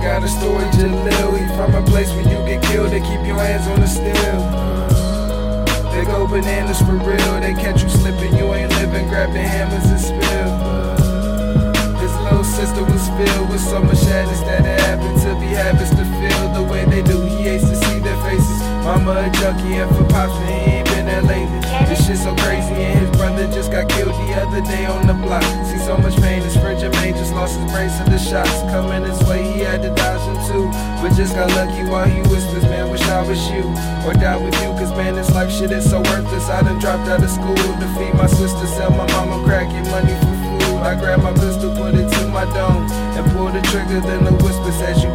Jahlil. He from a place where you get killed, they keep your hands on the steel. They go bananas for real, they catch you slipping, you ain't living, grab the hammers and spill. His little sister was filled with so much sadness that it happened to be habits to feel the way they do. He hates to see their faces. Mama a junkie, and for pops, he ain't been there lately. This shit so crazy, and his brother just got killed the other day on the block. See so much pain, his friend Jermaine just lost his brains to the shots. Coming his way, he But just got lucky while he whispers, man, wish I was you. Or die with you, cause man, this life shit is so worthless. I done dropped out of school to feed my sister, sell my mama crack, get money for food. I grab my pistol, put it to my dome, and pull the trigger, then the whisper says you.